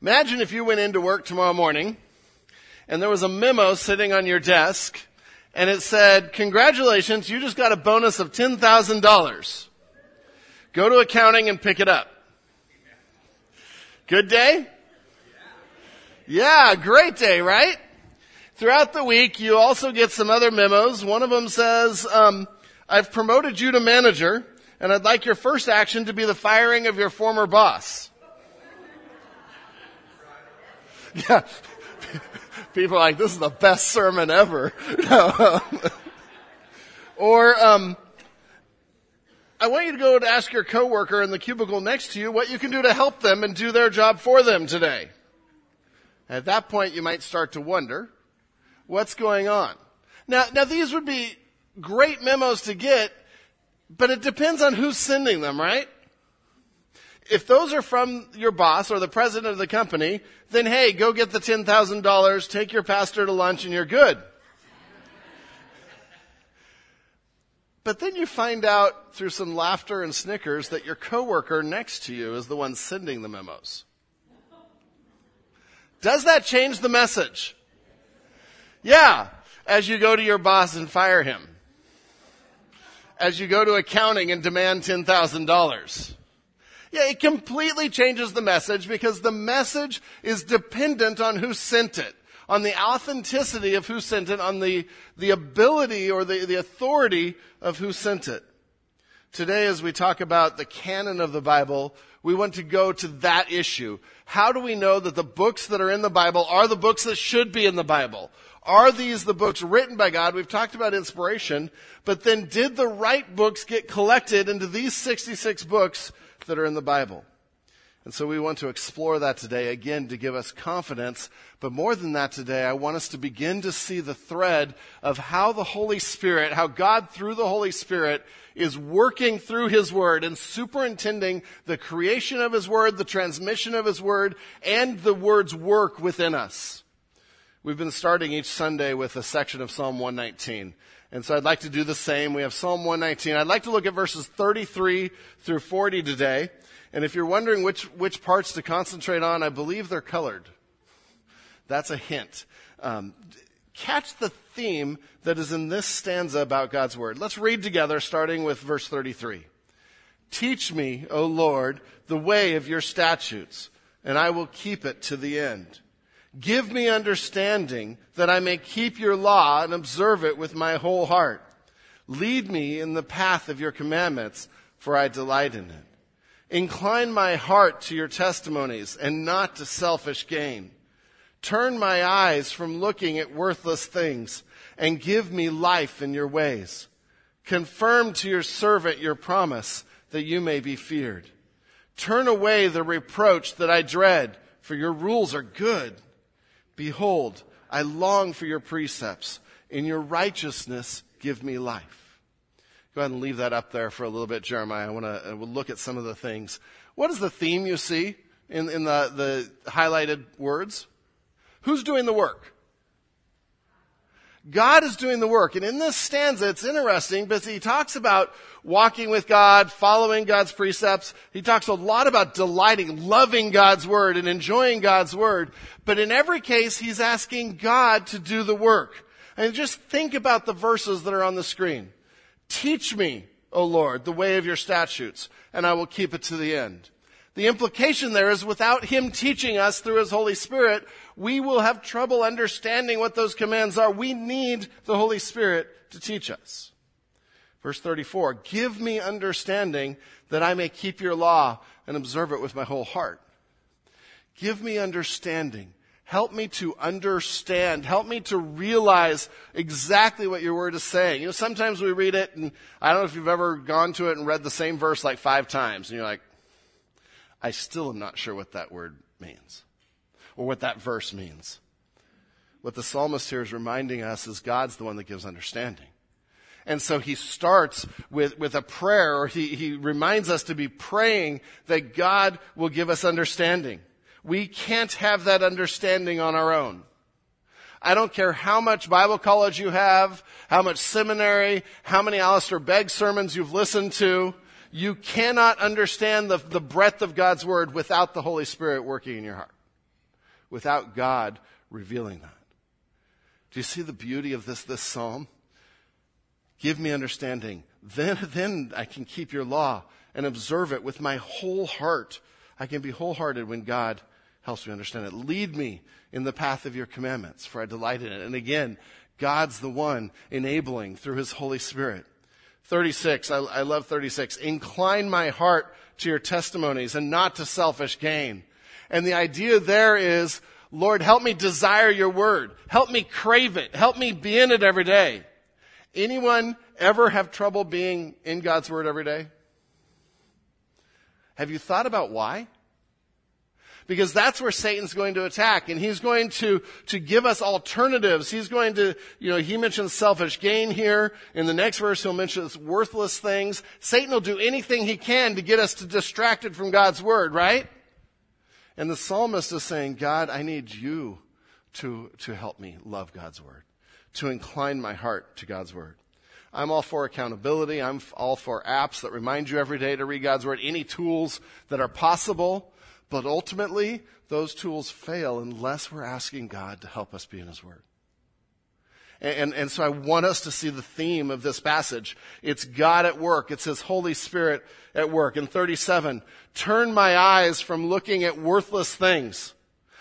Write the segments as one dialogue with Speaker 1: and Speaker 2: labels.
Speaker 1: Imagine if you went into work tomorrow morning and there was a memo sitting on your desk and it said, congratulations, you just got a bonus of $10,000. Go to accounting and pick it up. Good day? Yeah, great day, right? Throughout the week, you also get some other memos. One of them says, um, I've promoted you to manager, and I'd like your first action to be the firing of your former boss. Yeah. People are like, this is the best sermon ever. or, um, I want you to go and ask your coworker in the cubicle next to you what you can do to help them and do their job for them today. At that point, you might start to wonder, what's going on? Now, now these would be great memos to get, but it depends on who's sending them, right? If those are from your boss or the president of the company, then hey, go get the $10,000, take your pastor to lunch and you're good. But then you find out through some laughter and snickers that your coworker next to you is the one sending the memos. Does that change the message? Yeah, as you go to your boss and fire him. As you go to accounting and demand $10,000 yeah, it completely changes the message because the message is dependent on who sent it, on the authenticity of who sent it, on the, the ability or the, the authority of who sent it. Today, as we talk about the canon of the Bible, we want to go to that issue. How do we know that the books that are in the Bible are the books that should be in the Bible? Are these the books written by God? We've talked about inspiration, but then did the right books get collected into these 66 books that are in the Bible. And so we want to explore that today, again, to give us confidence. But more than that today, I want us to begin to see the thread of how the Holy Spirit, how God through the Holy Spirit is working through His Word and superintending the creation of His Word, the transmission of His Word, and the Word's work within us. We've been starting each Sunday with a section of Psalm 119. And so I'd like to do the same. We have Psalm 119. I'd like to look at verses 33 through 40 today. And if you're wondering which, which parts to concentrate on, I believe they're colored. That's a hint. Um, catch the theme that is in this stanza about God's Word. Let's read together, starting with verse 33. Teach me, O Lord, the way of your statutes, and I will keep it to the end. Give me understanding that I may keep your law and observe it with my whole heart. Lead me in the path of your commandments, for I delight in it. Incline my heart to your testimonies and not to selfish gain. Turn my eyes from looking at worthless things and give me life in your ways. Confirm to your servant your promise that you may be feared. Turn away the reproach that I dread, for your rules are good. Behold, I long for your precepts. In your righteousness, give me life. Go ahead and leave that up there for a little bit, Jeremiah. I want to uh, look at some of the things. What is the theme you see in, in the, the highlighted words? Who's doing the work? God is doing the work. And in this stanza, it's interesting because he talks about walking with God, following God's precepts. He talks a lot about delighting, loving God's word and enjoying God's word. But in every case, he's asking God to do the work. And just think about the verses that are on the screen. Teach me, O Lord, the way of your statutes, and I will keep it to the end. The implication there is without Him teaching us through His Holy Spirit, we will have trouble understanding what those commands are. We need the Holy Spirit to teach us. Verse 34, give me understanding that I may keep your law and observe it with my whole heart. Give me understanding. Help me to understand. Help me to realize exactly what your word is saying. You know, sometimes we read it and I don't know if you've ever gone to it and read the same verse like five times and you're like, I still am not sure what that word means or what that verse means. What the psalmist here is reminding us is God's the one that gives understanding. And so he starts with, with a prayer, or he, he reminds us to be praying that God will give us understanding. We can't have that understanding on our own. I don't care how much Bible college you have, how much seminary, how many Alistair Begg sermons you've listened to you cannot understand the, the breadth of God's Word without the Holy Spirit working in your heart. without God revealing that. Do you see the beauty of this, this psalm? Give me understanding. Then, then I can keep your law and observe it with my whole heart. I can be wholehearted when God helps me understand it. Lead me in the path of your commandments, for I delight in it. And again, God's the one enabling through his Holy Spirit. 36, I, I love 36. Incline my heart to your testimonies and not to selfish gain. And the idea there is, Lord, help me desire your word. Help me crave it. Help me be in it every day. Anyone ever have trouble being in God's word every day? Have you thought about why? Because that's where Satan's going to attack and he's going to, to give us alternatives. He's going to, you know, he mentions selfish gain here. In the next verse, he'll mention worthless things. Satan will do anything he can to get us to distracted from God's word, right? And the psalmist is saying, God, I need you to, to help me love God's word, to incline my heart to God's word. I'm all for accountability. I'm all for apps that remind you every day to read God's word, any tools that are possible. But ultimately, those tools fail unless we're asking God to help us be in His Word. And, and, so I want us to see the theme of this passage. It's God at work. It's His Holy Spirit at work. In 37, turn my eyes from looking at worthless things.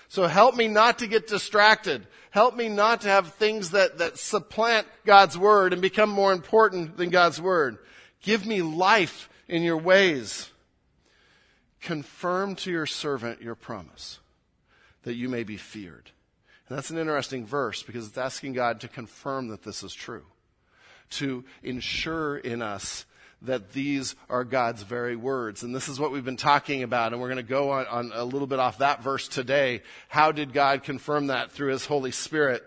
Speaker 1: So help me not to get distracted. Help me not to have things that, that supplant God's Word and become more important than God's Word. Give me life in your ways confirm to your servant your promise that you may be feared. And that's an interesting verse because it's asking God to confirm that this is true, to ensure in us that these are God's very words. And this is what we've been talking about, and we're going to go on, on a little bit off that verse today. How did God confirm that through His Holy Spirit?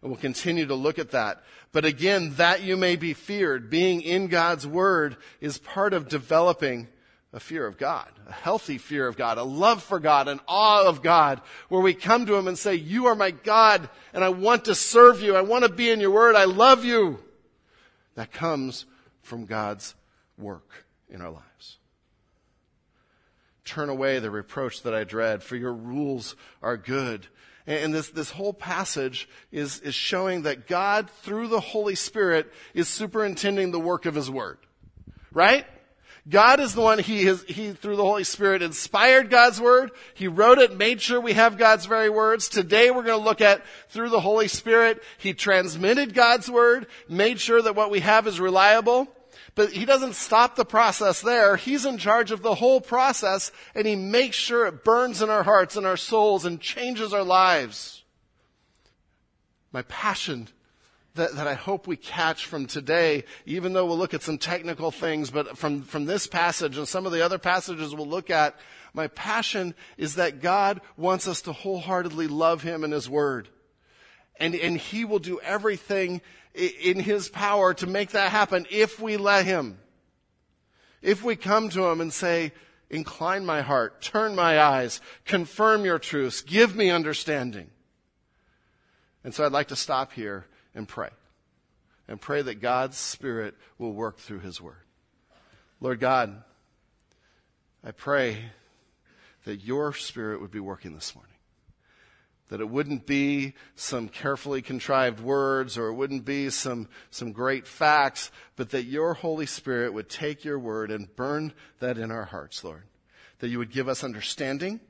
Speaker 1: And we'll continue to look at that. But again, that you may be feared, being in God's Word is part of developing a fear of God, a healthy fear of God, a love for God, an awe of God, where we come to Him and say, You are my God, and I want to serve you. I want to be in your word. I love you. That comes from God's work in our lives. Turn away the reproach that I dread, for your rules are good. And this, this whole passage is, is showing that God, through the Holy Spirit, is superintending the work of His Word. Right? God is the one, he, he, through the Holy Spirit, inspired God's Word. He wrote it, made sure we have God's very words. Today we're going to look at, through the Holy Spirit, He transmitted God's Word, made sure that what we have is reliable. But He doesn't stop the process there. He's in charge of the whole process, and He makes sure it burns in our hearts and our souls and changes our lives. My passion that, that I hope we catch from today, even though we'll look at some technical things, but from, from this passage and some of the other passages we'll look at, my passion is that God wants us to wholeheartedly love Him and His Word. And, and He will do everything in His power to make that happen if we let Him. If we come to Him and say, incline my heart, turn my eyes, confirm your truths, give me understanding. And so I'd like to stop here and pray. And pray that God's Spirit will work through His Word. Lord God, I pray that your Spirit would be working this morning. That it wouldn't be some carefully contrived words or it wouldn't be some, some great facts, but that your Holy Spirit would take your word and burn that in our hearts, Lord. That you would give us understanding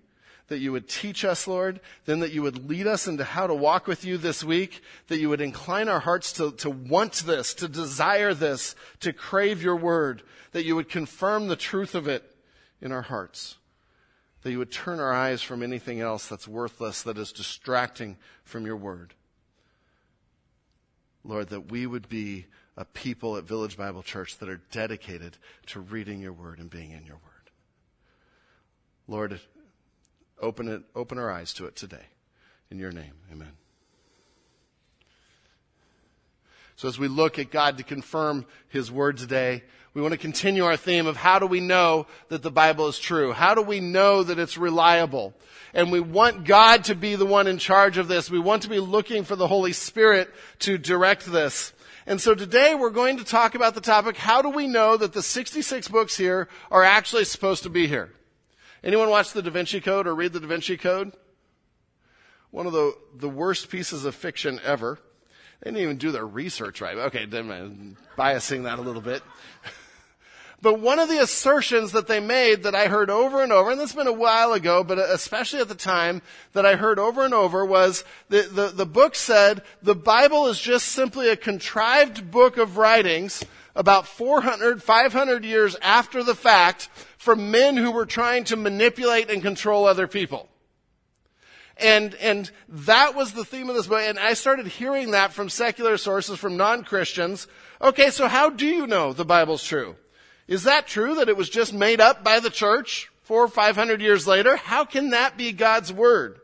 Speaker 1: that you would teach us, Lord, then that you would lead us into how to walk with you this week, that you would incline our hearts to, to want this, to desire this, to crave your word, that you would confirm the truth of it in our hearts, that you would turn our eyes from anything else that's worthless, that is distracting from your word. Lord, that we would be a people at Village Bible Church that are dedicated to reading your word and being in your word. Lord, Open it, open our eyes to it today. In your name, amen. So as we look at God to confirm His word today, we want to continue our theme of how do we know that the Bible is true? How do we know that it's reliable? And we want God to be the one in charge of this. We want to be looking for the Holy Spirit to direct this. And so today we're going to talk about the topic, how do we know that the 66 books here are actually supposed to be here? Anyone watch the Da Vinci Code or read the Da Vinci Code? one of the, the worst pieces of fiction ever. They didn't even do their research right. Okay, I'm biasing that a little bit. But one of the assertions that they made that I heard over and over, and this has been a while ago, but especially at the time, that I heard over and over was the, the, the book said the Bible is just simply a contrived book of writings about 400, 500 years after the fact from men who were trying to manipulate and control other people. And, and that was the theme of this book. And I started hearing that from secular sources, from non-Christians. Okay, so how do you know the Bible's true? Is that true that it was just made up by the church four or five hundred years later? How can that be God's word?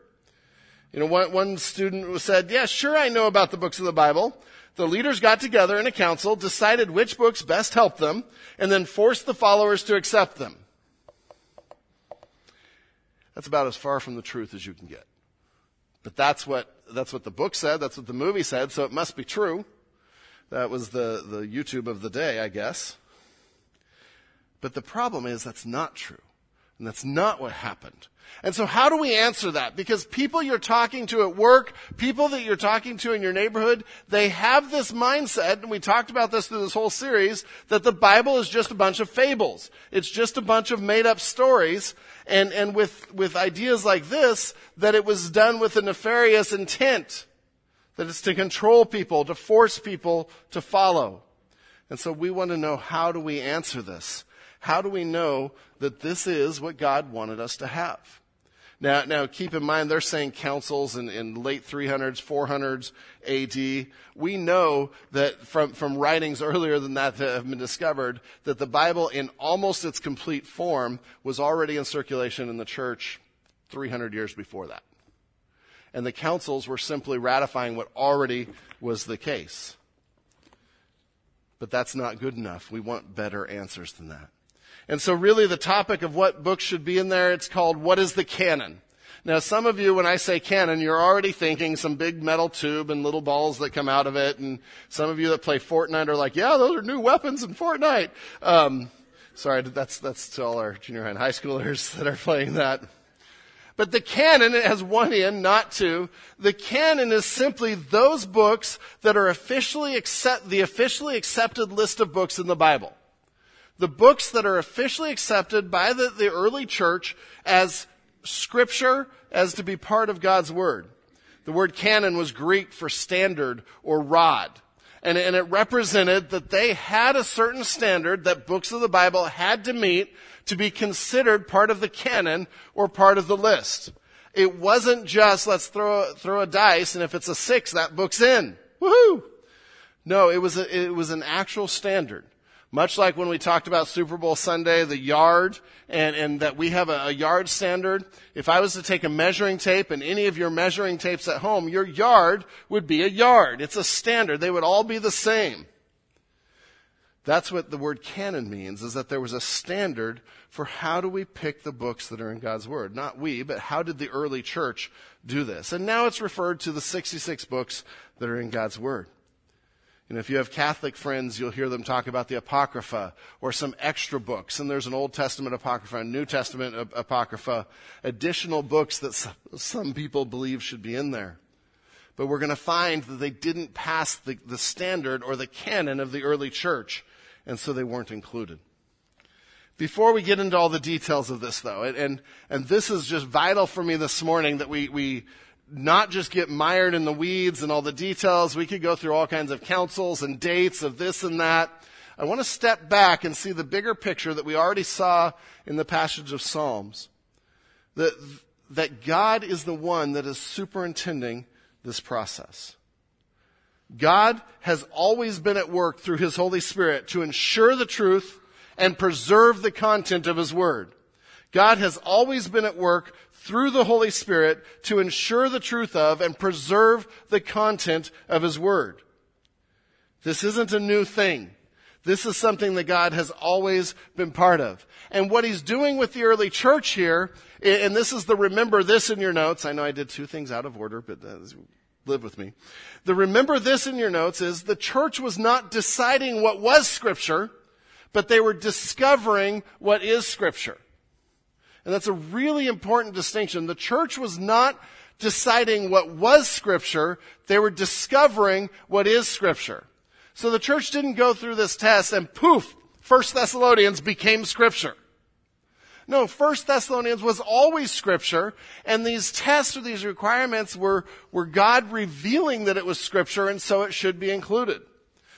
Speaker 1: You know, one, one student said, yeah, sure I know about the books of the Bible. The leaders got together in a council, decided which books best helped them, and then forced the followers to accept them. That's about as far from the truth as you can get. But that's what, that's what the book said, that's what the movie said, so it must be true. That was the, the YouTube of the day, I guess. But the problem is that's not true. And that's not what happened. And so how do we answer that? Because people you're talking to at work, people that you're talking to in your neighborhood, they have this mindset, and we talked about this through this whole series, that the Bible is just a bunch of fables. It's just a bunch of made up stories. And, and with, with ideas like this, that it was done with a nefarious intent. That it's to control people, to force people to follow. And so we want to know how do we answer this? How do we know that this is what God wanted us to have? Now, now keep in mind, they're saying councils in, in late 300s, 400s AD. We know that from, from writings earlier than that that have been discovered, that the Bible in almost its complete form was already in circulation in the church 300 years before that. And the councils were simply ratifying what already was the case. But that's not good enough. We want better answers than that. And so really the topic of what books should be in there, it's called What is the Canon? Now some of you, when I say canon, you're already thinking some big metal tube and little balls that come out of it. And some of you that play Fortnite are like, yeah, those are new weapons in Fortnite. Um, sorry, that's, that's to all our junior high and high schoolers that are playing that. But the canon has one in, not two. The canon is simply those books that are officially accept, the officially accepted list of books in the Bible the books that are officially accepted by the, the early church as scripture, as to be part of God's word. The word canon was Greek for standard or rod. And, and it represented that they had a certain standard that books of the Bible had to meet to be considered part of the canon or part of the list. It wasn't just let's throw, throw a dice and if it's a six, that book's in. Woohoo! No, it was a, it was an actual standard. Much like when we talked about Super Bowl Sunday, the yard, and, and that we have a, a, yard standard. If I was to take a measuring tape and any of your measuring tapes at home, your yard would be a yard. It's a standard. They would all be the same. That's what the word canon means, is that there was a standard for how do we pick the books that are in God's Word. Not we, but how did the early church do this? And now it's referred to the 66 books that are in God's Word. And if you have Catholic friends, you'll hear them talk about the Apocrypha or some extra books. And there's an Old Testament Apocrypha, a New Testament Apocrypha, additional books that some people believe should be in there. But we're going to find that they didn't pass the, the standard or the canon of the early church, and so they weren't included. Before we get into all the details of this, though, and, and this is just vital for me this morning that we, we not just get mired in the weeds and all the details. We could go through all kinds of councils and dates of this and that. I want to step back and see the bigger picture that we already saw in the passage of Psalms. That, that God is the one that is superintending this process. God has always been at work through His Holy Spirit to ensure the truth and preserve the content of His Word. God has always been at work through the Holy Spirit to ensure the truth of and preserve the content of His Word. This isn't a new thing. This is something that God has always been part of. And what He's doing with the early church here, and this is the remember this in your notes. I know I did two things out of order, but uh, live with me. The remember this in your notes is the church was not deciding what was scripture, but they were discovering what is scripture. And that's a really important distinction. The church was not deciding what was scripture. They were discovering what is scripture. So the church didn't go through this test and poof, First Thessalonians became scripture. No, First Thessalonians was always scripture, and these tests or these requirements were, were God revealing that it was scripture, and so it should be included.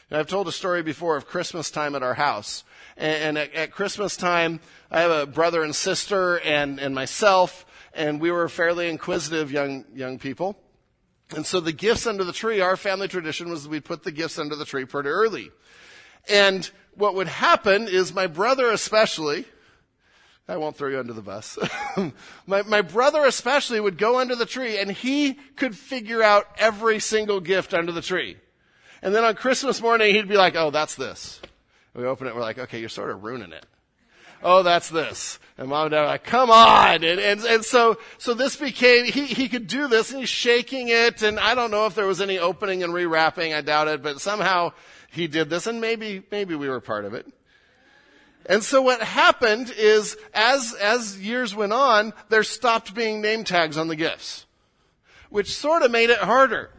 Speaker 1: And I've told a story before of Christmas time at our house. And, and at, at, Christmas time, I have a brother and sister and, and myself, and we were fairly inquisitive young, young people. And so the gifts under the tree, our family tradition was we'd put the gifts under the tree pretty early. And what would happen is my brother especially, I won't throw you under the bus. my, my brother especially would go under the tree and he could figure out every single gift under the tree. And then on Christmas morning, he'd be like, oh, that's this. We open it, we're like, okay, you're sort of ruining it. Oh, that's this. And mom and dad are like, come on. And, and, and so, so this became, he, he could do this and he's shaking it. And I don't know if there was any opening and rewrapping. I doubt it, but somehow he did this and maybe, maybe we were part of it. And so what happened is as, as years went on, there stopped being name tags on the gifts, which sort of made it harder.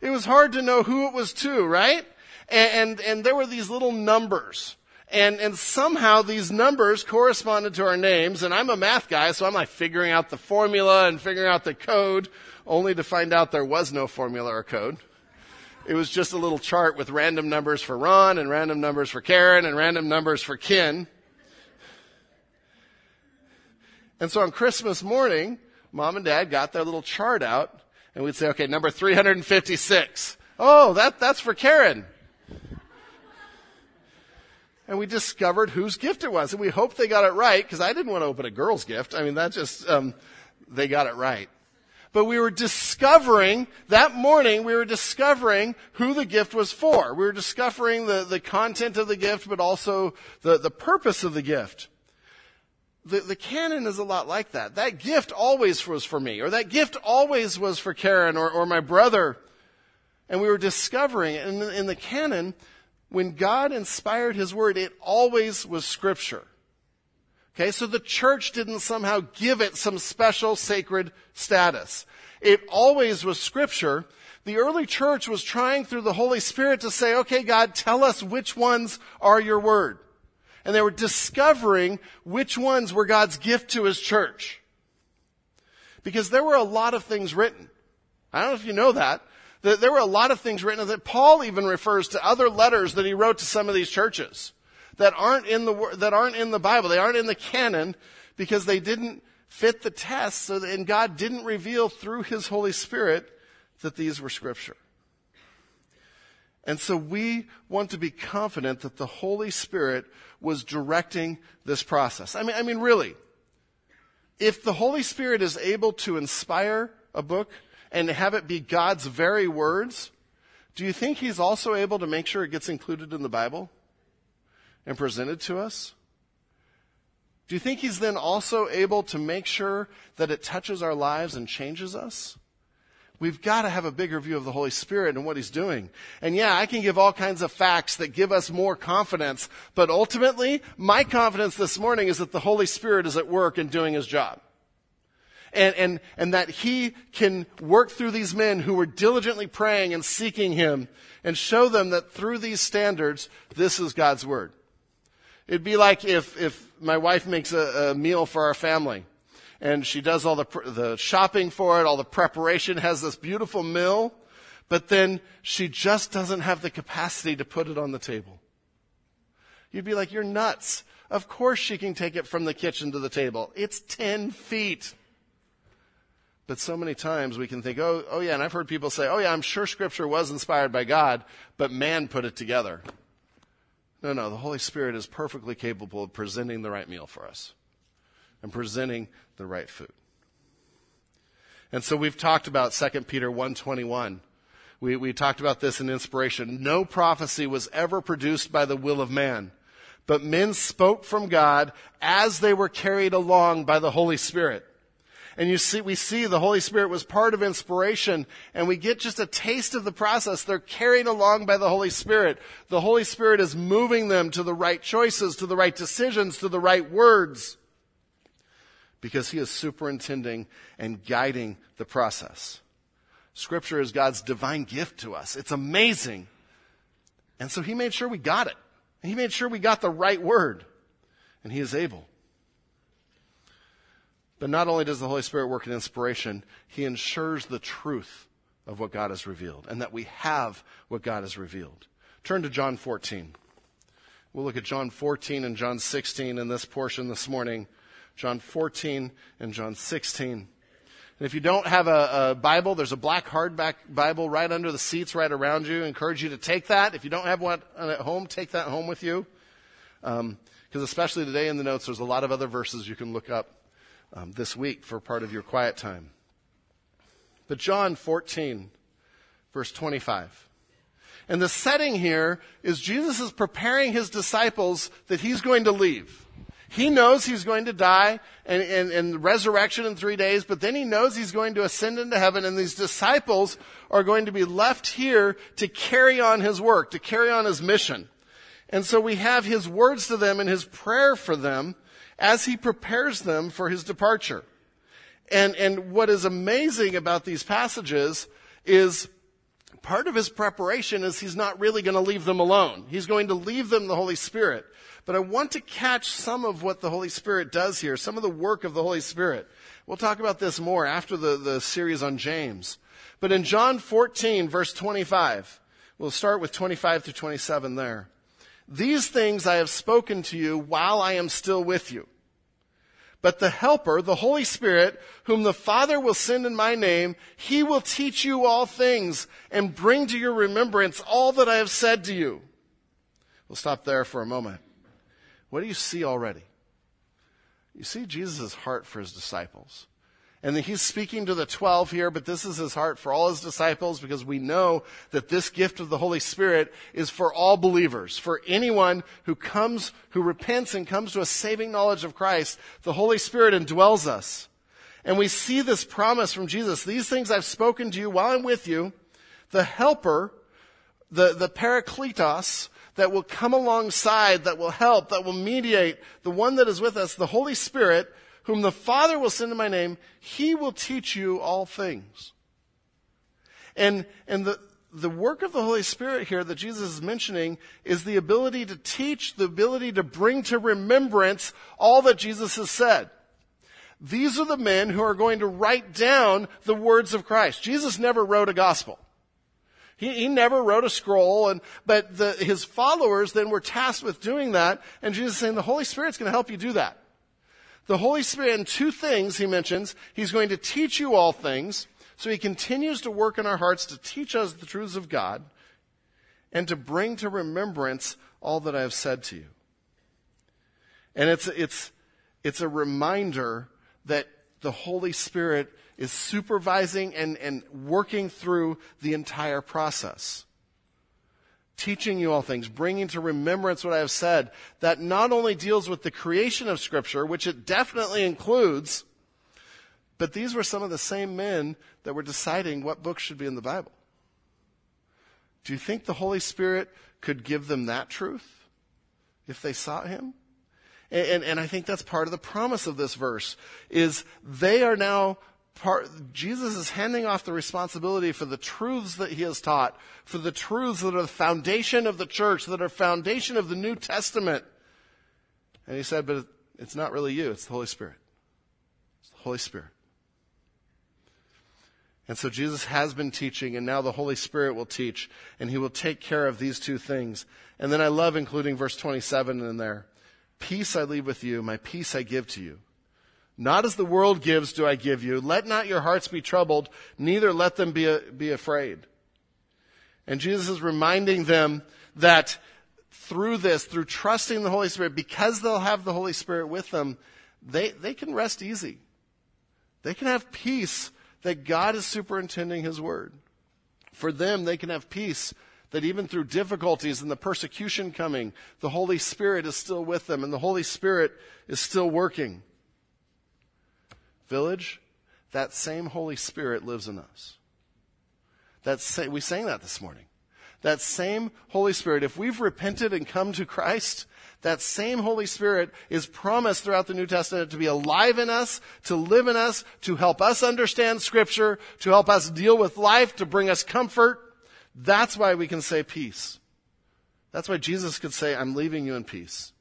Speaker 1: It was hard to know who it was to, right? And, and, and there were these little numbers. And, and somehow these numbers corresponded to our names. And I'm a math guy, so I'm like figuring out the formula and figuring out the code, only to find out there was no formula or code. It was just a little chart with random numbers for Ron and random numbers for Karen and random numbers for Ken. And so on Christmas morning, mom and dad got their little chart out and we'd say, okay, number 356. Oh, that, that's for Karen. And we discovered whose gift it was. And we hoped they got it right because I didn't want to open a girl's gift. I mean, that just, um, they got it right. But we were discovering, that morning, we were discovering who the gift was for. We were discovering the, the content of the gift, but also the, the purpose of the gift. The, the canon is a lot like that. That gift always was for me, or that gift always was for Karen or, or my brother. And we were discovering in the, in the canon, when God inspired His Word, it always was Scripture. Okay, so the church didn't somehow give it some special sacred status. It always was Scripture. The early church was trying through the Holy Spirit to say, okay, God, tell us which ones are your Word and they were discovering which ones were God's gift to his church. Because there were a lot of things written. I don't know if you know that. There were a lot of things written that Paul even refers to other letters that he wrote to some of these churches that aren't in the, that aren't in the Bible. They aren't in the canon because they didn't fit the test so that, and God didn't reveal through his Holy Spirit that these were scripture. And so we want to be confident that the Holy Spirit was directing this process. I mean, I mean, really, if the Holy Spirit is able to inspire a book and have it be God's very words, do you think He's also able to make sure it gets included in the Bible and presented to us? Do you think He's then also able to make sure that it touches our lives and changes us? We've got to have a bigger view of the Holy Spirit and what He's doing. And yeah, I can give all kinds of facts that give us more confidence, but ultimately, my confidence this morning is that the Holy Spirit is at work and doing His job. And, and, and that He can work through these men who were diligently praying and seeking Him and show them that through these standards, this is God's Word. It'd be like if, if my wife makes a, a meal for our family and she does all the, the shopping for it, all the preparation, has this beautiful meal, but then she just doesn't have the capacity to put it on the table. You'd be like, you're nuts. Of course she can take it from the kitchen to the table. It's 10 feet. But so many times we can think, oh, oh yeah, and I've heard people say, oh yeah, I'm sure scripture was inspired by God, but man put it together. No, no, the Holy Spirit is perfectly capable of presenting the right meal for us and presenting the right food. And so we've talked about 2 Peter 121. We, we talked about this in inspiration. No prophecy was ever produced by the will of man, but men spoke from God as they were carried along by the Holy Spirit. And you see, we see the Holy Spirit was part of inspiration and we get just a taste of the process. They're carried along by the Holy Spirit. The Holy Spirit is moving them to the right choices, to the right decisions, to the right words. because he is superintending and guiding the process. Scripture is God's divine gift to us. It's amazing. And so he made sure we got it. He made sure we got the right word. And he is able. But not only does the Holy Spirit work in inspiration, he ensures the truth of what God has revealed and that we have what God has revealed. Turn to John 14. We'll look at John 14 and John 16 in this portion this morning. John 14 and John 16. And if you don't have a, a, Bible, there's a black hardback Bible right under the seats right around you. I encourage you to take that. If you don't have one at home, take that home with you. Because um, especially today in the notes, there's a lot of other verses you can look up um, this week for part of your quiet time. But John 14, verse 25. And the setting here is Jesus is preparing his disciples that he's going to leave. He knows he's going to die and, and, and, resurrection in three days, but then he knows he's going to ascend into heaven and these disciples are going to be left here to carry on his work, to carry on his mission. And so we have his words to them and his prayer for them as he prepares them for his departure. And, and what is amazing about these passages is part of his preparation is he's not really going to leave them alone. He's going to leave them the Holy Spirit. But I want to catch some of what the Holy Spirit does here, some of the work of the Holy Spirit. We'll talk about this more after the, the series on James. But in John 14, verse 25, we'll start with 25 through 27 there. These things I have spoken to you while I am still with you. But the Helper, the Holy Spirit, whom the Father will send in my name, he will teach you all things and bring to your remembrance all that I have said to you. We'll stop there for a moment. What do you see already? You see Jesus' heart for his disciples. And he's speaking to the 12 here, but this is his heart for all his disciples because we know that this gift of the Holy Spirit is for all believers. For anyone who comes, who repents and comes to a saving knowledge of Christ, the Holy Spirit indwells us. And we see this promise from Jesus. These things I've spoken to you while I'm with you. The helper, the, the parakletos, that will come alongside, that will help, that will mediate, the one that is with us, the Holy Spirit, whom the Father will send in my name, he will teach you all things. And, and the, the work of the Holy Spirit here that Jesus is mentioning is the ability to teach, the ability to bring to remembrance all that Jesus has said. These are the men who are going to write down the words of Christ. Jesus never wrote a gospel. He, he never wrote a scroll, and, but the, his followers then were tasked with doing that, and Jesus is saying the Holy Spirit's going to help you do that. The Holy Spirit, in two things he mentions. He's going to teach you all things. So he continues to work in our hearts to teach us the truths of God and to bring to remembrance all that I have said to you. And it's, it's, it's a reminder that the Holy Spirit is supervising and, and working through the entire process teaching you all things, bringing to remembrance what I have said, that not only deals with the creation of Scripture, which it definitely includes, but these were some of the same men that were deciding what books should be in the Bible. Do you think the Holy Spirit could give them that truth if they sought Him? And, and, and I think that's part of the promise of this verse, is they are now part, Jesus is handing off the responsibility for the truths that he has taught, for the truths that are the foundation of the church, that are foundation of the New Testament. And he said, but it's not really you, it's the Holy Spirit. It's the Holy Spirit. And so Jesus has been teaching, and now the Holy Spirit will teach, and he will take care of these two things. And then I love including verse 27 in there. Peace I leave with you, my peace I give to you. Not as the world gives do I give you. Let not your hearts be troubled, neither let them be, be afraid. And Jesus is reminding them that through this, through trusting the Holy Spirit, because they'll have the Holy Spirit with them, they, they can rest easy. They can have peace that God is superintending His Word. For them, they can have peace that even through difficulties and the persecution coming, the Holy Spirit is still with them and the Holy Spirit is still working. Village, that same Holy Spirit lives in us. That's, we sang that this morning. that same Holy Spirit, if we've repented and come to Christ, that same Holy Spirit is promised throughout the New Testament to be alive in us, to live in us, to help us understand Scripture, to help us deal with life, to bring us comfort. That's why we can say peace. That's why Jesus could say, I'm leaving you in peace.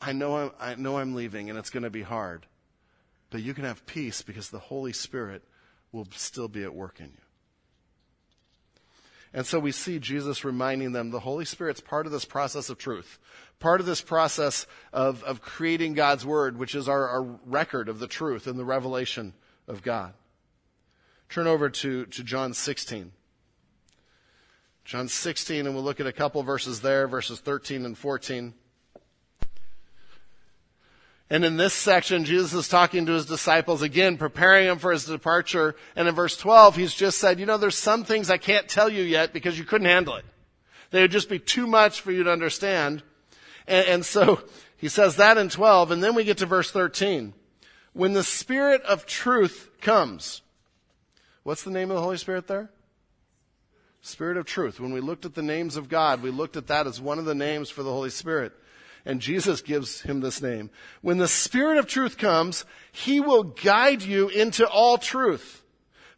Speaker 1: I know I'm, I know I'm leaving and it's going to be hard. But you can have peace because the Holy Spirit will still be at work in you. And so we see Jesus reminding them the Holy Spirit's part of this process of truth, part of this process of, of creating God's Word, which is our, our record of the truth and the revelation of God. Turn over to, to John 16. John 16, and we'll look at a couple verses there, verses 13 and 14. And in this section, Jesus is talking to his disciples again, preparing them for his departure. And in verse 12, he's just said, you know, there's some things I can't tell you yet because you couldn't handle it. They would just be too much for you to understand. And, and so he says that in 12. And then we get to verse 13. When the Spirit of truth comes, what's the name of the Holy Spirit there? Spirit of truth. When we looked at the names of God, we looked at that as one of the names for the Holy Spirit and Jesus gives him this name. When the Spirit of truth comes, he will guide you into all truth.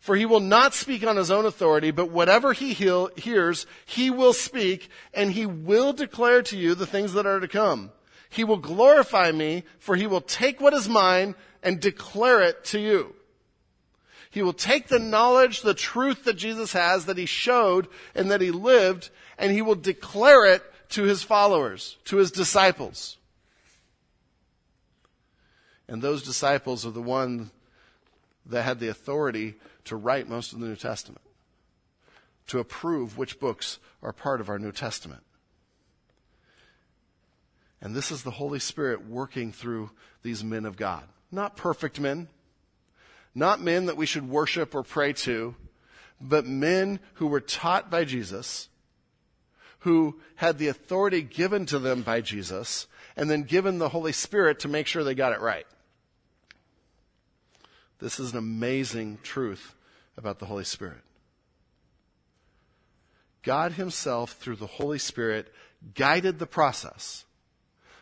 Speaker 1: For he will not speak on his own authority, but whatever he hears, he will speak, and he will declare to you the things that are to come. He will glorify me, for he will take what is mine and declare it to you. He will take the knowledge, the truth that Jesus has, that he showed and that he lived, and he will declare it to his followers, to his disciples. And those disciples are the one that had the authority to write most of the New Testament, to approve which books are part of our New Testament. And this is the Holy Spirit working through these men of God. Not perfect men, not men that we should worship or pray to, but men who were taught by Jesus who had the authority given to them by Jesus and then given the Holy Spirit to make sure they got it right. This is an amazing truth about the Holy Spirit. God Himself, through the Holy Spirit, guided the process.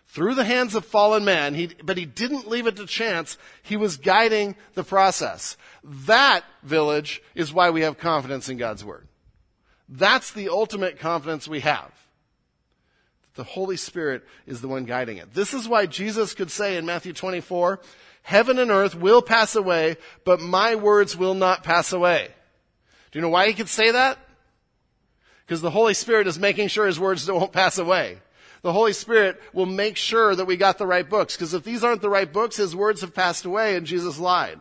Speaker 1: Through the hands of fallen man, he, but he didn't leave it to chance. He was guiding the process. That, village, is why we have confidence in God's Word. That's the ultimate confidence we have. The Holy Spirit is the one guiding it. This is why Jesus could say in Matthew 24, heaven and earth will pass away, but my words will not pass away. Do you know why he could say that? Because the Holy Spirit is making sure his words don't pass away. The Holy Spirit will make sure that we got the right books. Because if these aren't the right books, his words have passed away and Jesus lied.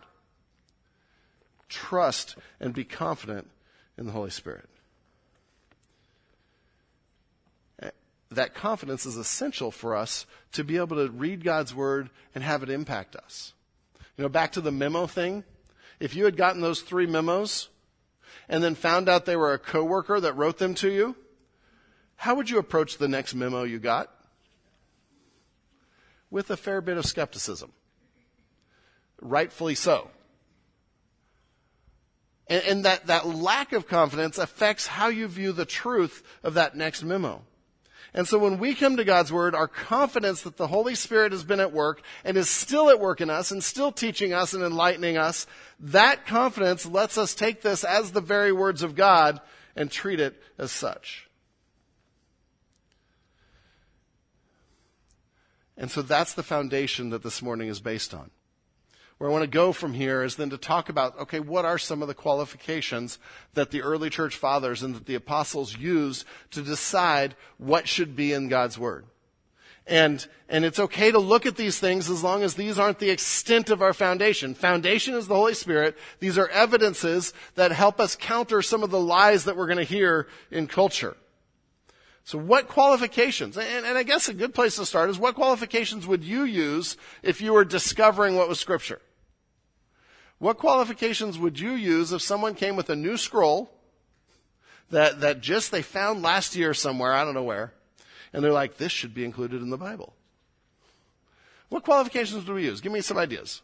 Speaker 1: Trust and be confident in the Holy Spirit. That confidence is essential for us to be able to read God's word and have it impact us. You know, back to the memo thing. If you had gotten those three memos and then found out they were a coworker that wrote them to you, how would you approach the next memo you got? With a fair bit of skepticism. Rightfully so. And, and that, that lack of confidence affects how you view the truth of that next memo. And so when we come to God's Word, our confidence that the Holy Spirit has been at work and is still at work in us and still teaching us and enlightening us, that confidence lets us take this as the very words of God and treat it as such. And so that's the foundation that this morning is based on where I want to go from here is then to talk about, okay, what are some of the qualifications that the early church fathers and that the apostles used to decide what should be in God's Word? And, and it's okay to look at these things as long as these aren't the extent of our foundation. Foundation is the Holy Spirit. These are evidences that help us counter some of the lies that we're going to hear in culture. So what qualifications, and, and, I guess a good place to start is what qualifications would you use if you were discovering what was scripture? What qualifications would you use if someone came with a new scroll that, that just they found last year somewhere, I don't know where, and they're like, this should be included in the Bible? What qualifications do we use? Give me some ideas.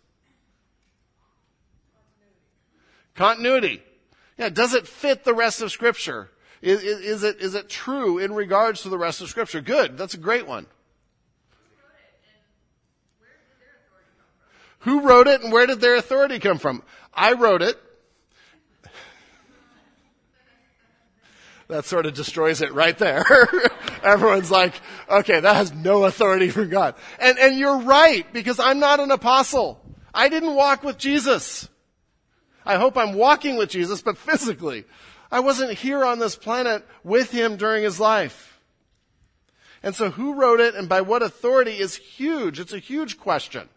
Speaker 1: Continuity. Continuity. Yeah, does it fit the rest of Scripture? Is, is, it, is it true in regards to the rest of Scripture? Good. That's a great one. Who wrote it and where did their authority come from? I wrote it. That sort of destroys it right there. Everyone's like, okay, that has no authority from God. And, and you're right, because I'm not an apostle. I didn't walk with Jesus. I hope I'm walking with Jesus, but physically. I wasn't here on this planet with him during his life. And so who wrote it and by what authority is huge. It's a huge question.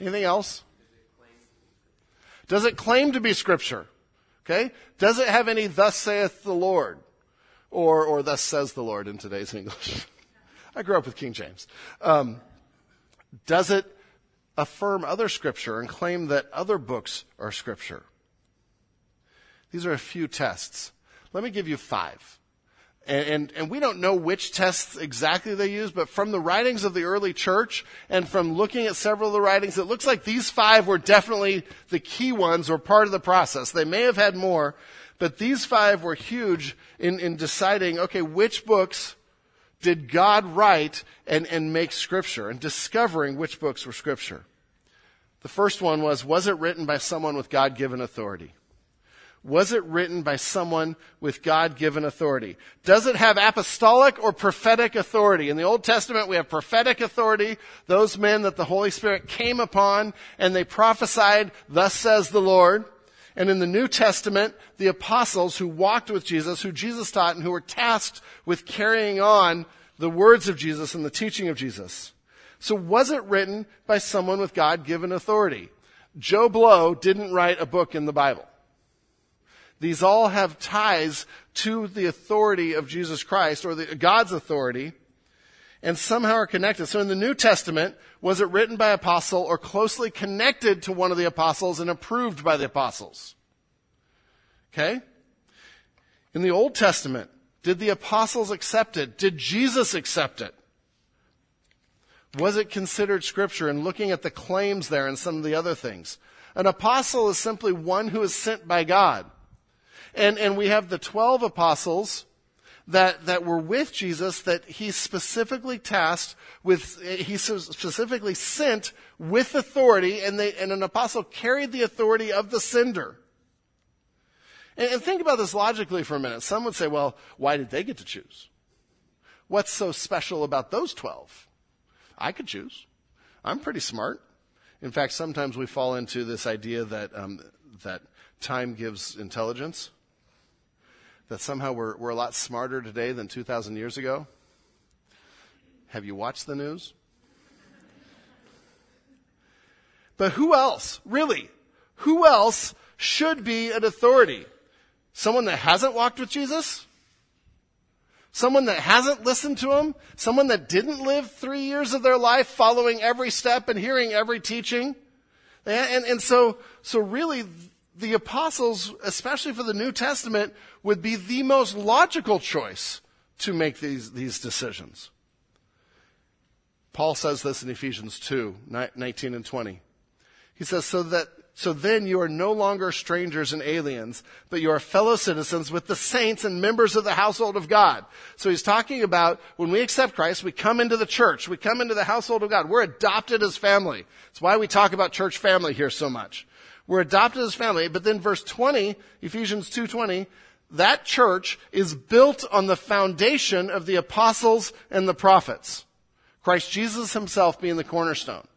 Speaker 1: Anything else? Does it claim to be scripture? Okay? Does it have any thus saith the Lord? Or, or thus says the Lord in today's English. I grew up with King James. Um, does it affirm other scripture and claim that other books are scripture? These are a few tests. Let me give you five. And, and, and, we don't know which tests exactly they used, but from the writings of the early church and from looking at several of the writings, it looks like these five were definitely the key ones or part of the process. They may have had more, but these five were huge in, in deciding, okay, which books did God write and, and make scripture and discovering which books were scripture. The first one was, was it written by someone with God given authority? Was it written by someone with God given authority? Does it have apostolic or prophetic authority? In the Old Testament, we have prophetic authority, those men that the Holy Spirit came upon and they prophesied, thus says the Lord. And in the New Testament, the apostles who walked with Jesus, who Jesus taught, and who were tasked with carrying on the words of Jesus and the teaching of Jesus. So was it written by someone with God given authority? Joe Blow didn't write a book in the Bible. These all have ties to the authority of Jesus Christ or the, God's authority and somehow are connected. So in the New Testament, was it written by apostle or closely connected to one of the apostles and approved by the apostles? Okay? In the Old Testament, did the apostles accept it? Did Jesus accept it? Was it considered scripture and looking at the claims there and some of the other things? An apostle is simply one who is sent by God. And, and we have the 12 apostles that, that were with Jesus that he specifically tasked with, he specifically sent with authority, and, they, and an apostle carried the authority of the sender. And, and think about this logically for a minute. Some would say, well, why did they get to choose? What's so special about those 12? I could choose. I'm pretty smart. In fact, sometimes we fall into this idea that, um, that time gives intelligence that somehow we're, we're a lot smarter today than 2,000 years ago? Have you watched the news? But who else, really, who else should be an authority? Someone that hasn't walked with Jesus? Someone that hasn't listened to him? Someone that didn't live three years of their life following every step and hearing every teaching? And, and so, so really, the apostles, especially for the New Testament, would be the most logical choice to make these, these decisions. Paul says this in Ephesians 2, 19 and 20. He says, so that, so then you are no longer strangers and aliens, but you are fellow citizens with the saints and members of the household of God. So he's talking about when we accept Christ, we come into the church, we come into the household of God. We're adopted as family. That's why we talk about church family here so much. We're adopted as family. But then verse 20, Ephesians 2.20, that church is built on the foundation of the apostles and the prophets. Christ Jesus himself being the cornerstone.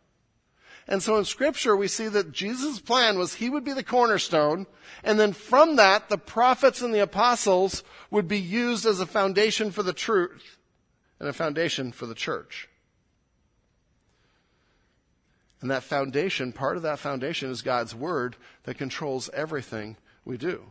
Speaker 1: And so in scripture, we see that Jesus' plan was he would be the cornerstone, and then from that, the prophets and the apostles would be used as a foundation for the truth and a foundation for the church. And that foundation, part of that foundation is God's word that controls everything we do.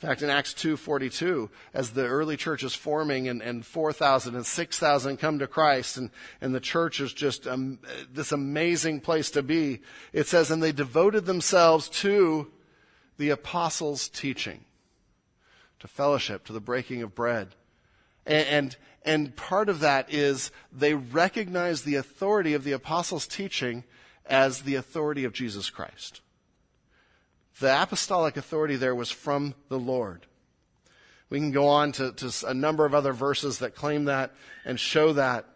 Speaker 1: In fact, in Acts 2.42, as the early church is forming and, and 4,000 and 6,000 come to Christ and, and the church is just um, this amazing place to be, it says, and they devoted themselves to the apostles' teaching, to fellowship, to the breaking of bread. And, and, part of that is they recognize the authority of the apostles' teaching as the authority of Jesus Christ. The apostolic authority there was from the Lord. We can go on to, to a number of other verses that claim that and show that.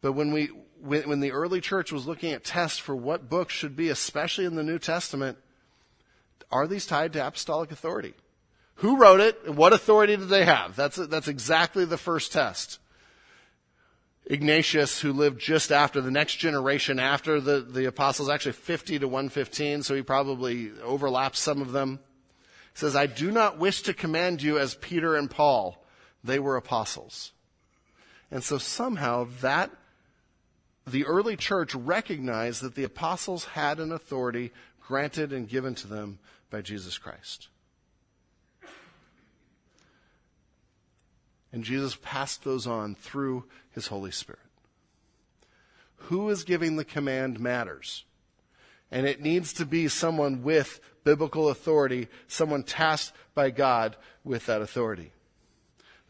Speaker 1: But when we, when, when the early church was looking at tests for what books should be, especially in the New Testament, are these tied to apostolic authority? Who wrote it and what authority did they have? That's, that's exactly the first test. Ignatius, who lived just after the next generation after the, the apostles, actually 50 to 115, so he probably overlaps some of them, says, I do not wish to command you as Peter and Paul. They were apostles. And so somehow that, the early church recognized that the apostles had an authority granted and given to them by Jesus Christ. And Jesus passed those on through his Holy Spirit. Who is giving the command matters. And it needs to be someone with biblical authority, someone tasked by God with that authority.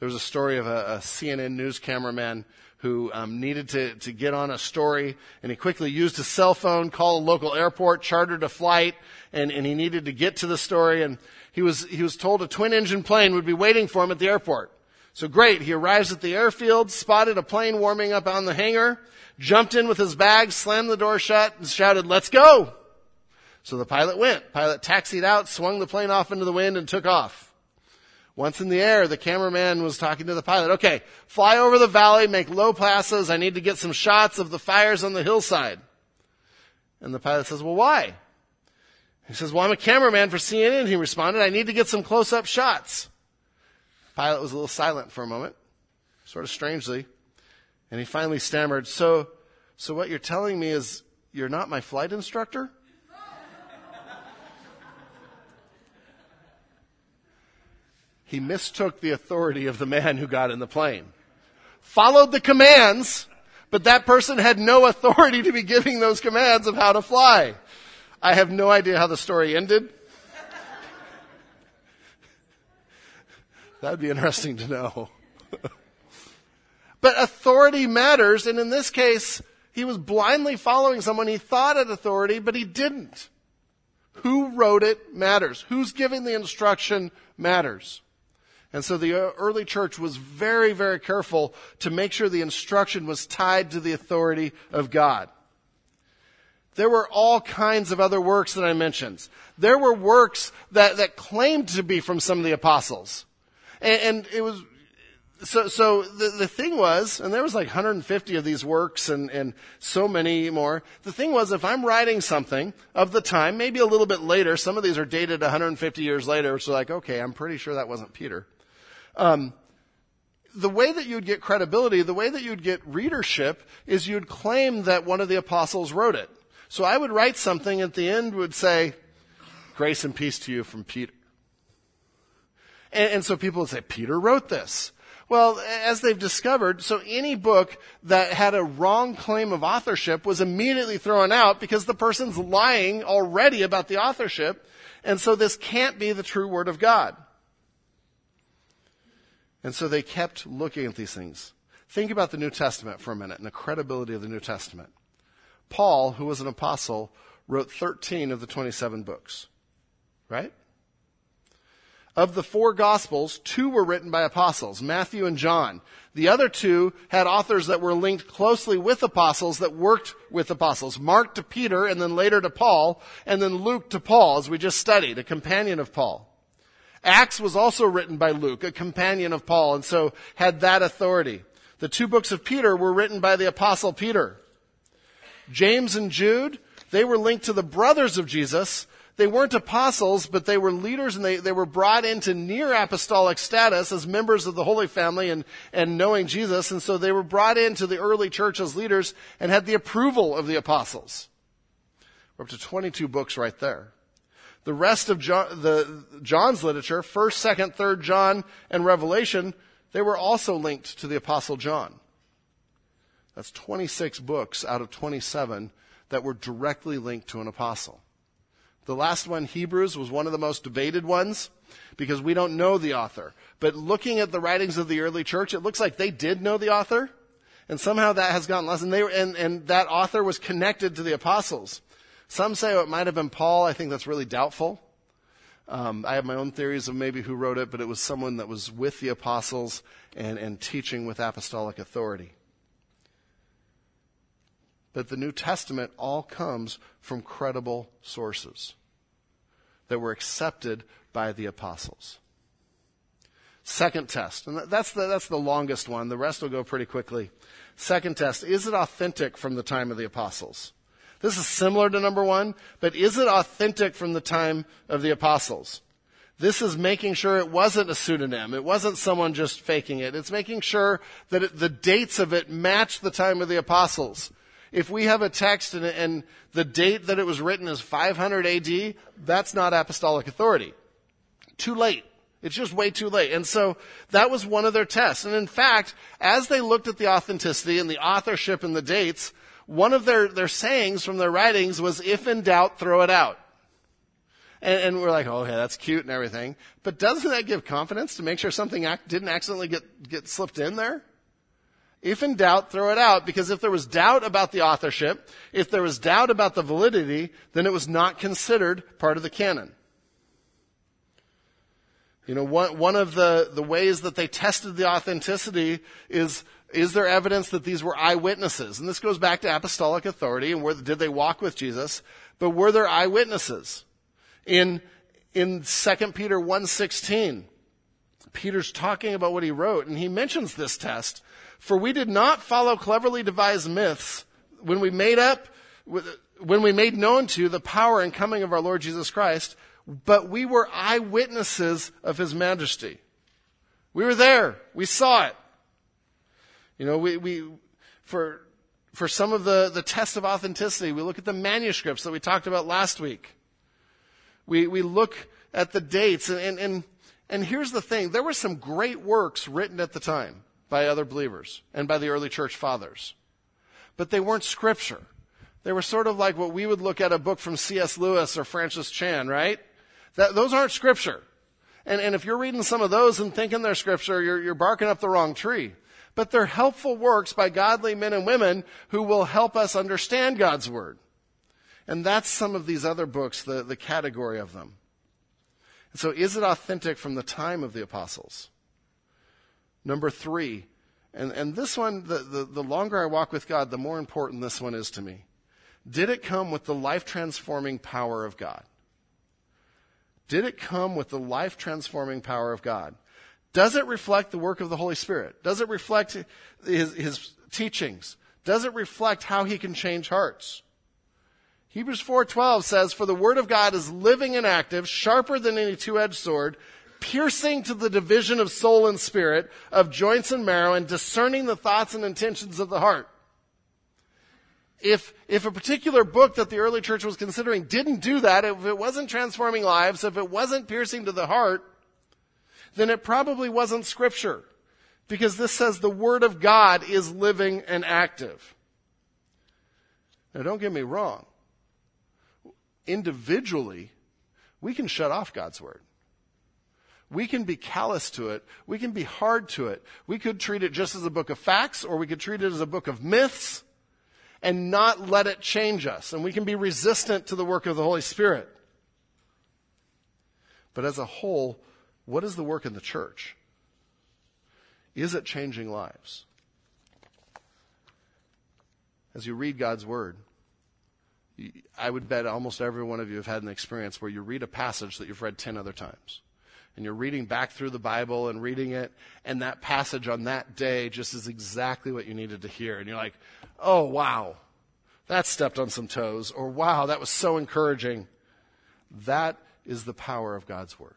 Speaker 1: There was a story of a, a CNN news cameraman who um, needed to, to get on a story, and he quickly used his cell phone, called a local airport, chartered a flight, and, and he needed to get to the story. And he was he was told a twin engine plane would be waiting for him at the airport. So great, he arrives at the airfield, spotted a plane warming up on the hangar, jumped in with his bags, slammed the door shut, and shouted, let's go! So the pilot went. Pilot taxied out, swung the plane off into the wind, and took off. Once in the air, the cameraman was talking to the pilot. Okay, fly over the valley, make low passes. I need to get some shots of the fires on the hillside. And the pilot says, well, why? He says, well, I'm a cameraman for CNN. He responded, I need to get some close-up shots. Pilot was a little silent for a moment, sort of strangely, and he finally stammered, So, so what you're telling me is you're not my flight instructor? he mistook the authority of the man who got in the plane. Followed the commands, but that person had no authority to be giving those commands of how to fly. I have no idea how the story ended. That'd be interesting to know. but authority matters, and in this case, he was blindly following someone he thought had authority, but he didn't. Who wrote it matters. Who's giving the instruction matters. And so the early church was very, very careful to make sure the instruction was tied to the authority of God. There were all kinds of other works that I mentioned. There were works that, that claimed to be from some of the apostles. And, and it was, so, so the, the thing was, and there was like 150 of these works and, and so many more. The thing was, if I'm writing something of the time, maybe a little bit later, some of these are dated 150 years later, is like, okay, I'm pretty sure that wasn't Peter. Um, the way that you'd get credibility, the way that you'd get readership is you'd claim that one of the apostles wrote it. So I would write something at the end would say, grace and peace to you from Peter. And, and so people would say, Peter wrote this. Well, as they've discovered, so any book that had a wrong claim of authorship was immediately thrown out because the person's lying already about the authorship. And so this can't be the true word of God. And so they kept looking at these things. Think about the New Testament for a minute and the credibility of the New Testament. Paul, who was an apostle, wrote 13 of the 27 books. Right? Of the four gospels, two were written by apostles, Matthew and John. The other two had authors that were linked closely with apostles that worked with apostles. Mark to Peter and then later to Paul, and then Luke to Paul, as we just studied, a companion of Paul. Acts was also written by Luke, a companion of Paul, and so had that authority. The two books of Peter were written by the apostle Peter. James and Jude, they were linked to the brothers of Jesus, they weren't apostles, but they were leaders and they, they were brought into near apostolic status as members of the Holy Family and, and knowing Jesus. And so they were brought into the early church as leaders and had the approval of the apostles. We're up to 22 books right there. The rest of John, the, John's literature, 1st, 2nd, 3rd John, and Revelation, they were also linked to the apostle John. That's 26 books out of 27 that were directly linked to an apostle. The last one, Hebrews, was one of the most debated ones because we don't know the author. But looking at the writings of the early church, it looks like they did know the author. And somehow that has gotten lost. And, they, and, and that author was connected to the apostles. Some say it might have been Paul. I think that's really doubtful. Um, I have my own theories of maybe who wrote it, but it was someone that was with the apostles and, and teaching with apostolic authority. But the New Testament all comes from credible sources that were accepted by the apostles. Second test, and that's the, that's the longest one. The rest will go pretty quickly. Second test, is it authentic from the time of the apostles? This is similar to number one, but is it authentic from the time of the apostles? This is making sure it wasn't a pseudonym. It wasn't someone just faking it. It's making sure that it, the dates of it match the time of the apostles. If we have a text and, and the date that it was written is 500 AD, that's not apostolic authority. Too late. It's just way too late. And so that was one of their tests. And in fact, as they looked at the authenticity and the authorship and the dates, one of their, their sayings from their writings was, if in doubt, throw it out. And, and we're like, oh, yeah, that's cute and everything. But doesn't that give confidence to make sure something act, didn't accidentally get, get slipped in there? If in doubt, throw it out. Because if there was doubt about the authorship, if there was doubt about the validity, then it was not considered part of the canon. You know, one, one of the, the ways that they tested the authenticity is is there evidence that these were eyewitnesses? And this goes back to apostolic authority and where, did they walk with Jesus? But were there eyewitnesses? In, in 2 Peter 1.16, Peter's talking about what he wrote and he mentions this test. For we did not follow cleverly devised myths when we made up, when we made known to you the power and coming of our Lord Jesus Christ, but we were eyewitnesses of his majesty. We were there. We saw it. You know, we, we for, for some of the, the tests of authenticity, we look at the manuscripts that we talked about last week. We, we look at the dates and, and, and, and here's the thing. There were some great works written at the time by other believers and by the early church fathers. But they weren't scripture. They were sort of like what we would look at a book from C.S. Lewis or Francis Chan, right? That, those aren't scripture. And, and if you're reading some of those and thinking they're scripture, you're, you're barking up the wrong tree but they're helpful works by godly men and women who will help us understand God's Word. And that's some of these other books, the, the category of them. And so, is it authentic from the time of the apostles? Number three, and, and this one, the, the, the longer I walk with God, the more important this one is to me. Did it come with the life transforming power of God? Did it come with the life transforming power of God? Does it reflect the work of the Holy Spirit? Does it reflect his, his teachings? Does it reflect how he can change hearts? Hebrews 4:12 says, "For the word of God is living and active, sharper than any two-edged sword, piercing to the division of soul and spirit, of joints and marrow, and discerning the thoughts and intentions of the heart." If, if a particular book that the early church was considering didn't do that, if it wasn't transforming lives, if it wasn't piercing to the heart, then it probably wasn't scripture. Because this says the Word of God is living and active. Now don't get me wrong. Individually, we can shut off God's Word. We can be callous to it. We can be hard to it. We could treat it just as a book of facts, or we could treat it as a book of myths and not let it change us. And we can be resistant to the work of the Holy Spirit. But as a whole, what is the work in the church? Is it changing lives? As you read God's Word, I would bet almost every one of you have had an experience where you read a passage that you've read 10 other times. And you're reading back through the Bible and reading it, and that passage on that day just is exactly what you needed to hear. And you're like, oh, wow, that stepped on some toes. Or wow, that was so encouraging. That is the power of God's Word.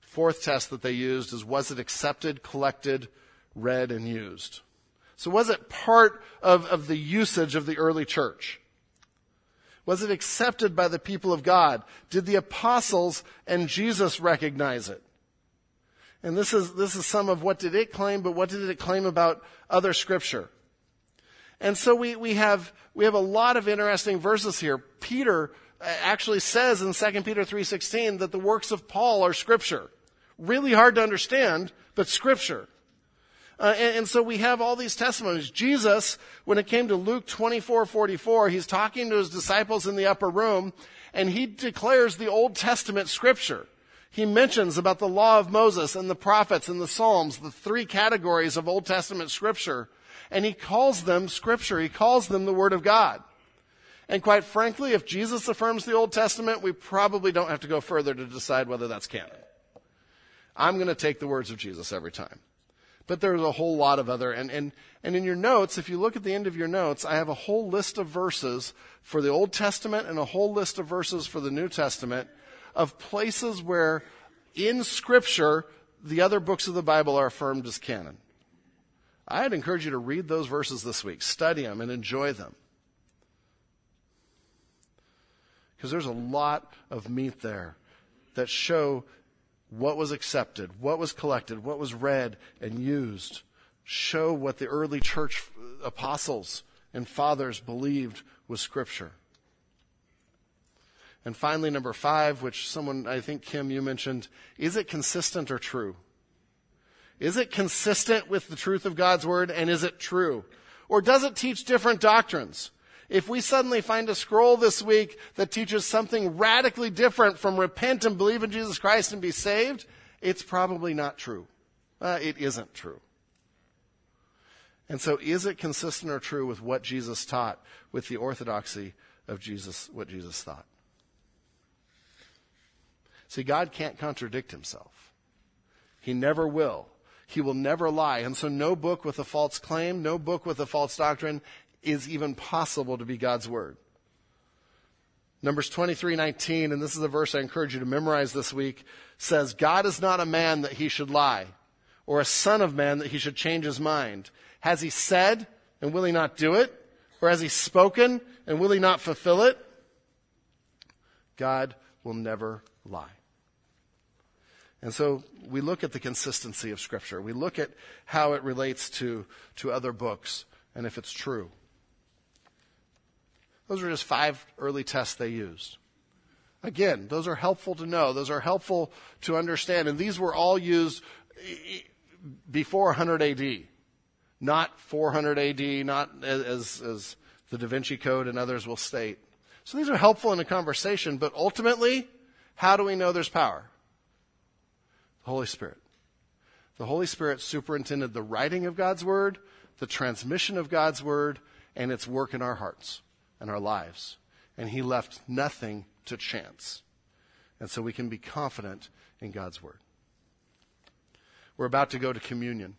Speaker 1: Fourth test that they used is was it accepted, collected, read, and used? So was it part of, of the usage of the early church? Was it accepted by the people of God? Did the apostles and Jesus recognize it? And this is, this is some of what did it claim, but what did it claim about other scripture? And so we, we have, we have a lot of interesting verses here. Peter uh, actually says in 2 Peter 3.16 that the works of Paul are scripture. Really hard to understand, but scripture. Uh, and, and, so we have all these testimonies. Jesus, when it came to Luke 24, 44, he's talking to his disciples in the upper room, and he declares the Old Testament scripture. He mentions about the law of Moses and the prophets and the Psalms, the three categories of Old Testament scripture. And he calls them scripture. He calls them the Word of God. And quite frankly, if Jesus affirms the Old Testament, we probably don't have to go further to decide whether that's canon. I'm going to take the words of Jesus every time. But there's a whole lot of other, and, and, and in your notes, if you look at the end of your notes, I have a whole list of verses for the Old Testament and a whole list of verses for the New Testament of places where in Scripture the other books of the Bible are affirmed as canon. I'd encourage you to read those verses this week, study them, and enjoy them. Because there's a lot of meat there that show what was accepted, what was collected, what was read and used, show what the early church apostles and fathers believed was Scripture. And finally, number five, which someone, I think, Kim, you mentioned, is it consistent or true? Is it consistent with the truth of God's Word and is it true? Or does it teach different doctrines? If we suddenly find a scroll this week that teaches something radically different from repent and believe in Jesus Christ and be saved, it's probably not true. Uh, it isn't true. And so, is it consistent or true with what Jesus taught, with the orthodoxy of Jesus, what Jesus thought? See, God can't contradict himself. He never will. He will never lie. And so, no book with a false claim, no book with a false doctrine is even possible to be God's word. Numbers 23, 19, and this is a verse I encourage you to memorize this week, says, God is not a man that he should lie, or a son of man that he should change his mind. Has he said, and will he not do it? Or has he spoken, and will he not fulfill it? God will never lie. And so we look at the consistency of Scripture. We look at how it relates to, to other books and if it's true. Those are just five early tests they used. Again, those are helpful to know. Those are helpful to understand. And these were all used before 100 AD, not 400 AD, not as, as the Da Vinci Code and others will state. So these are helpful in a conversation, but ultimately, how do we know there's power? The Holy Spirit. The Holy Spirit superintended the writing of God's Word, the transmission of God's Word, and its work in our hearts and our lives. And He left nothing to chance. And so we can be confident in God's Word. We're about to go to communion.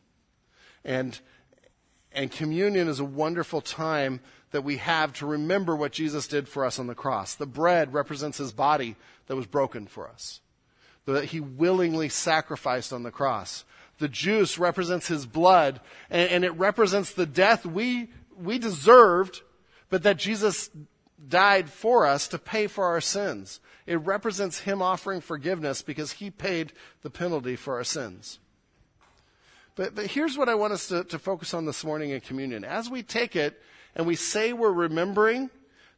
Speaker 1: And, and communion is a wonderful time that we have to remember what Jesus did for us on the cross. The bread represents His body that was broken for us, that He willingly sacrificed on the cross. The juice represents His blood, and, and it represents the death we, we deserved but that Jesus died for us to pay for our sins. It represents Him offering forgiveness because He paid the penalty for our sins. But, but here's what I want us to, to focus on this morning in communion. As we take it and we say we're remembering,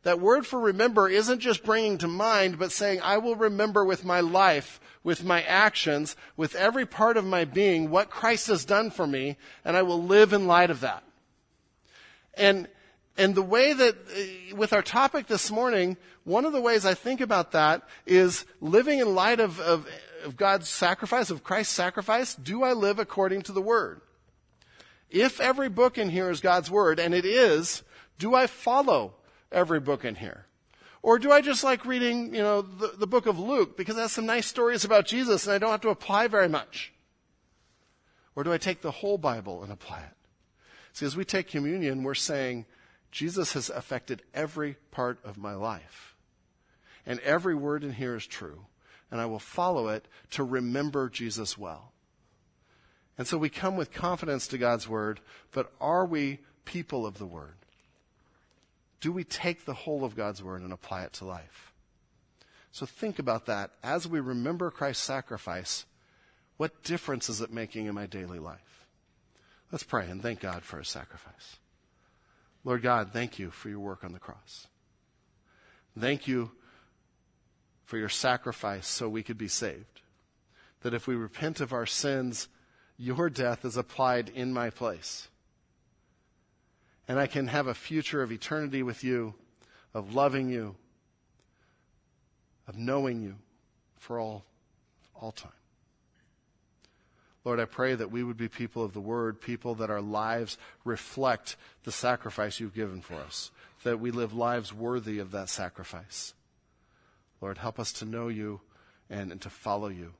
Speaker 1: that word for remember isn't just bringing to mind, but saying, I will remember with my life, with my actions, with every part of my being, what Christ has done for me, and I will live in light of that. And and the way that, uh, with our topic this morning, one of the ways I think about that is living in light of, of, of God's sacrifice, of Christ's sacrifice. Do I live according to the Word? If every book in here is God's Word, and it is, do I follow every book in here? Or do I just like reading, you know, the, the book of Luke because it has some nice stories about Jesus and I don't have to apply very much? Or do I take the whole Bible and apply it? See, as we take communion, we're saying, Jesus has affected every part of my life. And every word in here is true. And I will follow it to remember Jesus well. And so we come with confidence to God's word, but are we people of the word? Do we take the whole of God's word and apply it to life? So think about that. As we remember Christ's sacrifice, what difference is it making in my daily life? Let's pray and thank God for his sacrifice. Lord God, thank you for your work on the cross. Thank you for your sacrifice so we could be saved. That if we repent of our sins, your death is applied in my place. And I can have a future of eternity with you, of loving you, of knowing you for all, all time. Lord, I pray that we would be people of the word, people that our lives reflect the sacrifice you've given for us, that we live lives worthy of that sacrifice. Lord, help us to know you and, and to follow you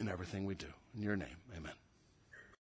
Speaker 1: in everything we do. In your name, amen.